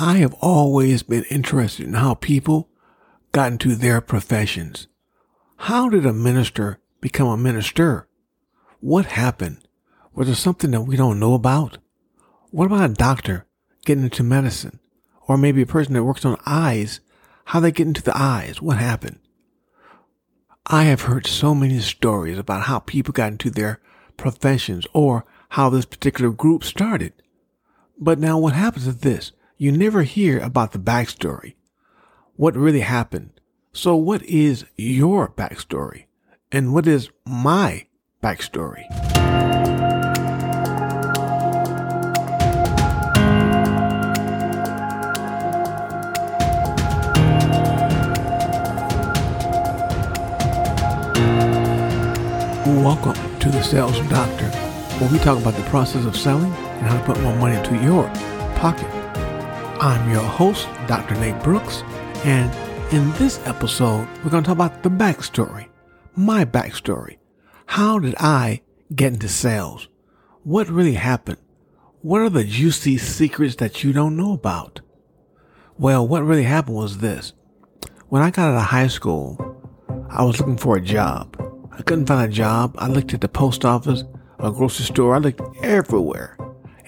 I have always been interested in how people got into their professions. How did a minister become a minister? What happened? Was there something that we don't know about? What about a doctor getting into medicine? Or maybe a person that works on eyes, how they get into the eyes? What happened? I have heard so many stories about how people got into their professions or how this particular group started. But now what happens is this. You never hear about the backstory. What really happened. So what is your backstory? And what is my backstory? Welcome to the Sales Doctor, where we talk about the process of selling and how to put more money into your pocket. I'm your host, Dr. Nate Brooks, and in this episode, we're going to talk about the backstory, my backstory. How did I get into sales? What really happened? What are the juicy secrets that you don't know about? Well, what really happened was this. When I got out of high school, I was looking for a job. I couldn't find a job. I looked at the post office, a grocery store. I looked everywhere.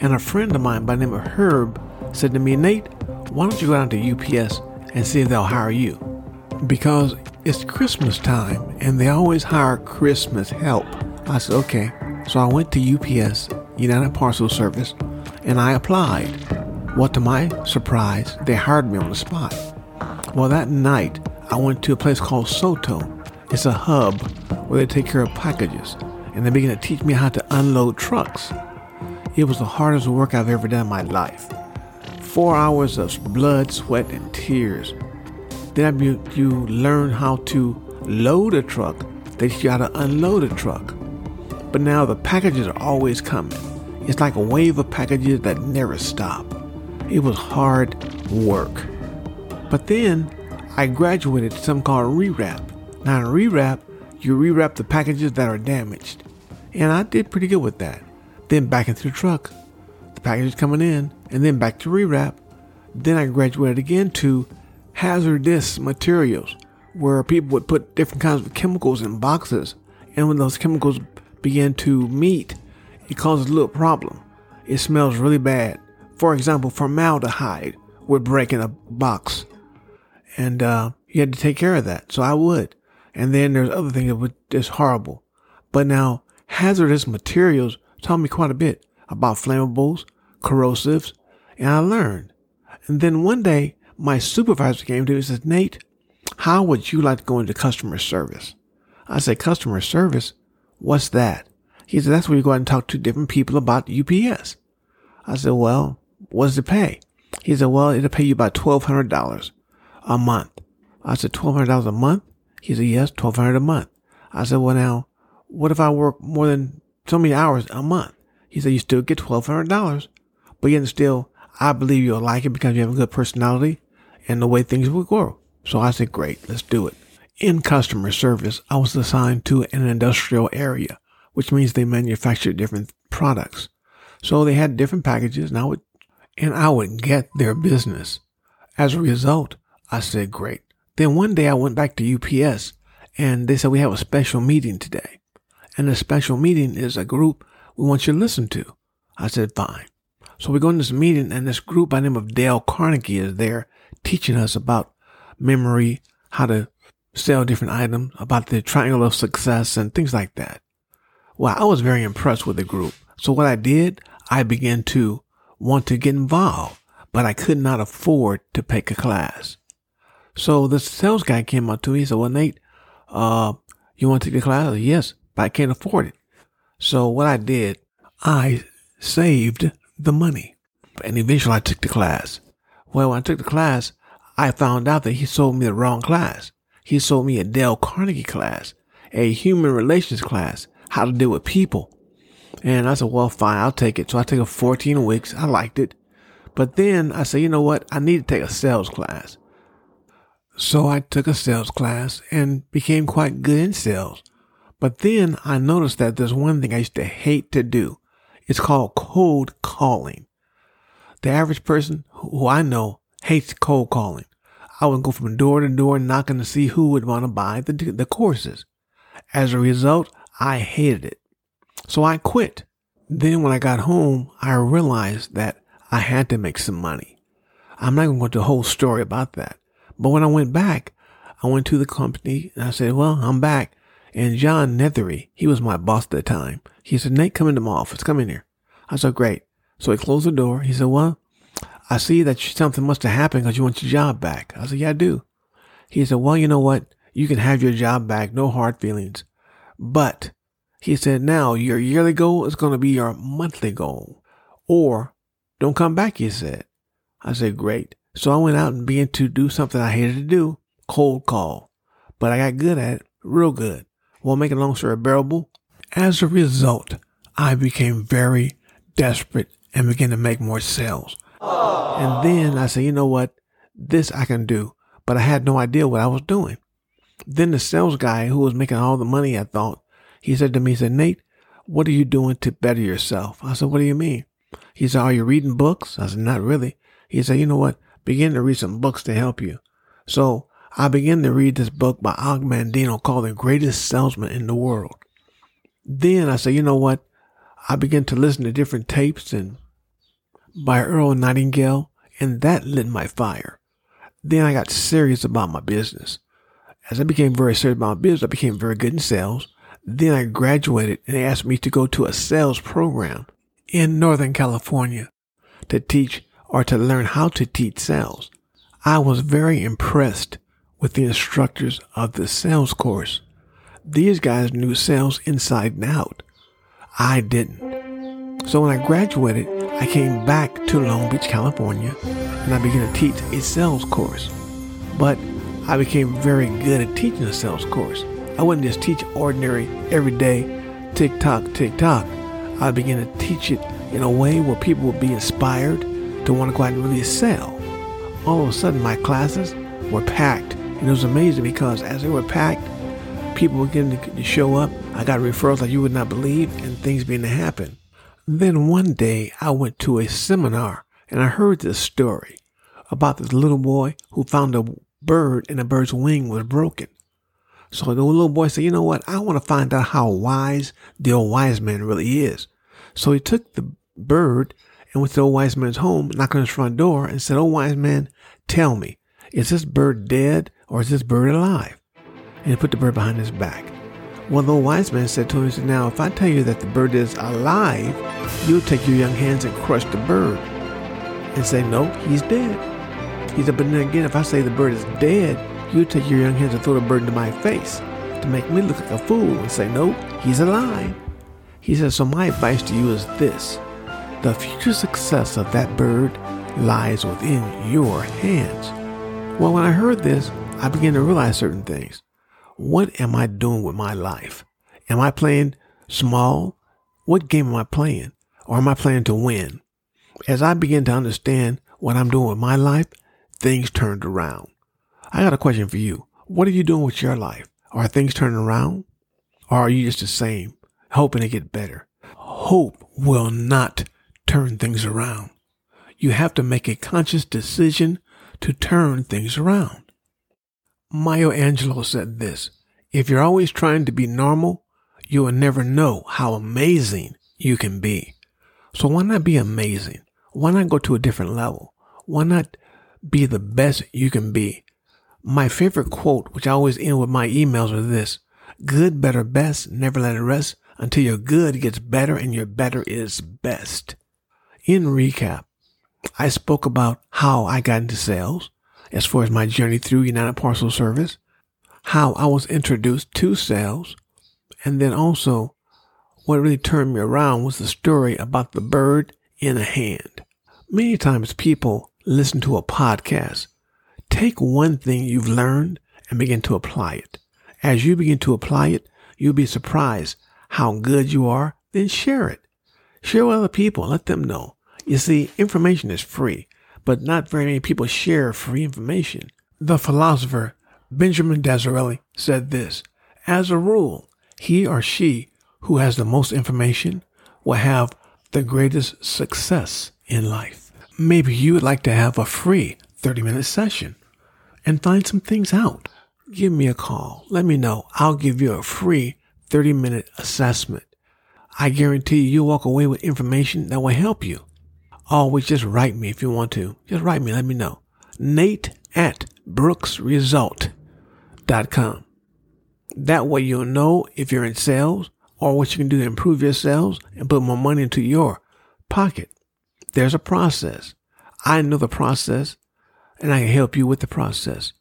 And a friend of mine by the name of Herb said to me, Nate, why don't you go down to UPS and see if they'll hire you? Because it's Christmas time and they always hire Christmas help. I said, okay. So I went to UPS, United Parcel Service, and I applied. Well, to my surprise, they hired me on the spot. Well, that night, I went to a place called Soto. It's a hub where they take care of packages, and they began to teach me how to unload trucks. It was the hardest work I've ever done in my life. Four hours of blood, sweat, and tears. Then you, you learn how to load a truck. They you to unload a truck. But now the packages are always coming. It's like a wave of packages that never stop. It was hard work. But then I graduated to something called rewrap. Now in rewrap, you rewrap the packages that are damaged. And I did pretty good with that. Then back into the truck. The packages coming in, and then back to rewrap. Then I graduated again to hazardous materials, where people would put different kinds of chemicals in boxes. And when those chemicals begin to meet, it causes a little problem. It smells really bad. For example, formaldehyde would break in a box. And uh, you had to take care of that. So I would. And then there's other things that were just horrible. But now hazardous materials taught me quite a bit about flammables, corrosives, and I learned. And then one day my supervisor came to me and said, Nate, how would you like to go into customer service? I said, customer service? What's that? He said, that's where you go out and talk to different people about UPS. I said, well, what's it pay? He said, well, it'll pay you about $1,200 a month. I said, $1,200 a month? He said, yes, $1,200 a month. I said, well, now, what if I work more than so many hours a month? He said, you still get $1,200, but yet still, I believe you'll like it because you have a good personality and the way things will grow. So I said, great, let's do it. In customer service, I was assigned to an industrial area, which means they manufactured different products. So they had different packages and I would, and I would get their business. As a result, I said, great. Then one day I went back to UPS and they said, we have a special meeting today. And the special meeting is a group we want you to listen to. I said, fine. So we go in this meeting and this group by the name of Dale Carnegie is there teaching us about memory, how to sell different items, about the triangle of success and things like that. Well, I was very impressed with the group. So what I did, I began to want to get involved, but I could not afford to take a class. So the sales guy came up to me. He said, well, Nate, uh, you want to take the class? Said, yes, but I can't afford it. So what I did, I saved the money and eventually I took the class. Well, when I took the class, I found out that he sold me the wrong class. He sold me a Dale Carnegie class, a human relations class, how to deal with people. And I said, well, fine, I'll take it. So I took a 14 weeks. I liked it. But then I said, you know what? I need to take a sales class. So I took a sales class and became quite good in sales. But then I noticed that there's one thing I used to hate to do. It's called cold calling. The average person who I know hates cold calling. I would go from door to door knocking to see who would want to buy the, the courses. As a result, I hated it. So I quit. Then when I got home, I realized that I had to make some money. I'm not going to go into the whole story about that. But when I went back, I went to the company and I said, well, I'm back. And John Nethery, he was my boss at the time. He said, Nate, come into my office. Come in here. I said, great. So he closed the door. He said, well, I see that something must have happened because you want your job back. I said, yeah, I do. He said, well, you know what? You can have your job back. No hard feelings. But he said, now your yearly goal is going to be your monthly goal or don't come back. He said, I said, great. So I went out and began to do something I hated to do, cold call. But I got good at it, real good. Well, make a long story bearable. As a result, I became very desperate and began to make more sales. Aww. And then I said, you know what? This I can do. But I had no idea what I was doing. Then the sales guy who was making all the money, I thought, he said to me, he said, Nate, what are you doing to better yourself? I said, what do you mean? He said, are you reading books? I said, not really. He said, you know what? Begin to read some books to help you. So I began to read this book by Og Mandino called The Greatest Salesman in the World. Then I said, you know what? I began to listen to different tapes and by Earl Nightingale, and that lit my fire. Then I got serious about my business. As I became very serious about my business, I became very good in sales. Then I graduated and they asked me to go to a sales program in Northern California to teach or to learn how to teach sales. I was very impressed with the instructors of the sales course. These guys knew sales inside and out. I didn't. So when I graduated, I came back to Long Beach, California, and I began to teach a sales course. But I became very good at teaching a sales course. I wouldn't just teach ordinary, everyday, tick tock, tick tock. I began to teach it in a way where people would be inspired to want to go out and really sell. All of a sudden, my classes were packed. And it was amazing because as they were packed, people were getting to show up. I got referrals like you would not believe, and things began to happen. Then one day, I went to a seminar and I heard this story about this little boy who found a bird and the bird's wing was broken. So the little boy said, you know what? I want to find out how wise the old wise man really is. So he took the bird and went to the old wise man's home, knocked on his front door and said, Oh wise man, tell me, is this bird dead or is this bird alive? And he put the bird behind his back. Well, the wise man said to him, said, Now, if I tell you that the bird is alive, you'll take your young hands and crush the bird and say, No, he's dead. He said, But then again, if I say the bird is dead, you'll take your young hands and throw the bird into my face to make me look like a fool and say, no, he's alive. He says, so my advice to you is this. The future success of that bird lies within your hands. Well, when I heard this, I began to realize certain things. What am I doing with my life? Am I playing small? What game am I playing? Or am I playing to win? As I began to understand what I'm doing with my life, things turned around. I got a question for you. What are you doing with your life? Are things turning around? Or are you just the same, hoping to get better? Hope will not turn things around. You have to make a conscious decision to turn things around. Maya Angelou said this If you're always trying to be normal, you will never know how amazing you can be. So why not be amazing? Why not go to a different level? Why not be the best you can be? My favorite quote, which I always end with my emails, are this good, better, best. Never let it rest until your good gets better and your better is best. In recap, I spoke about how I got into sales as far as my journey through United Parcel Service, how I was introduced to sales, and then also what really turned me around was the story about the bird in a hand. Many times people listen to a podcast Take one thing you've learned and begin to apply it. As you begin to apply it, you'll be surprised how good you are. Then share it. Share with other people. Let them know. You see, information is free, but not very many people share free information. The philosopher Benjamin Disraeli said this As a rule, he or she who has the most information will have the greatest success in life. Maybe you would like to have a free 30 minute session and find some things out. Give me a call. Let me know. I'll give you a free 30 minute assessment. I guarantee you, you'll walk away with information that will help you. Always just write me if you want to. Just write me. Let me know. Nate at brooksresult.com. That way you'll know if you're in sales or what you can do to improve your sales and put more money into your pocket. There's a process. I know the process and I can help you with the process.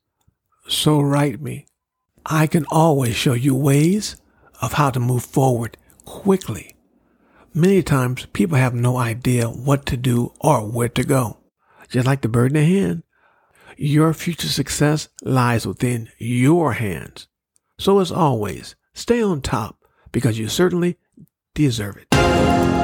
So write me. I can always show you ways of how to move forward quickly. Many times people have no idea what to do or where to go. Just like the bird in the hand. Your future success lies within your hands. So as always, stay on top because you certainly deserve it.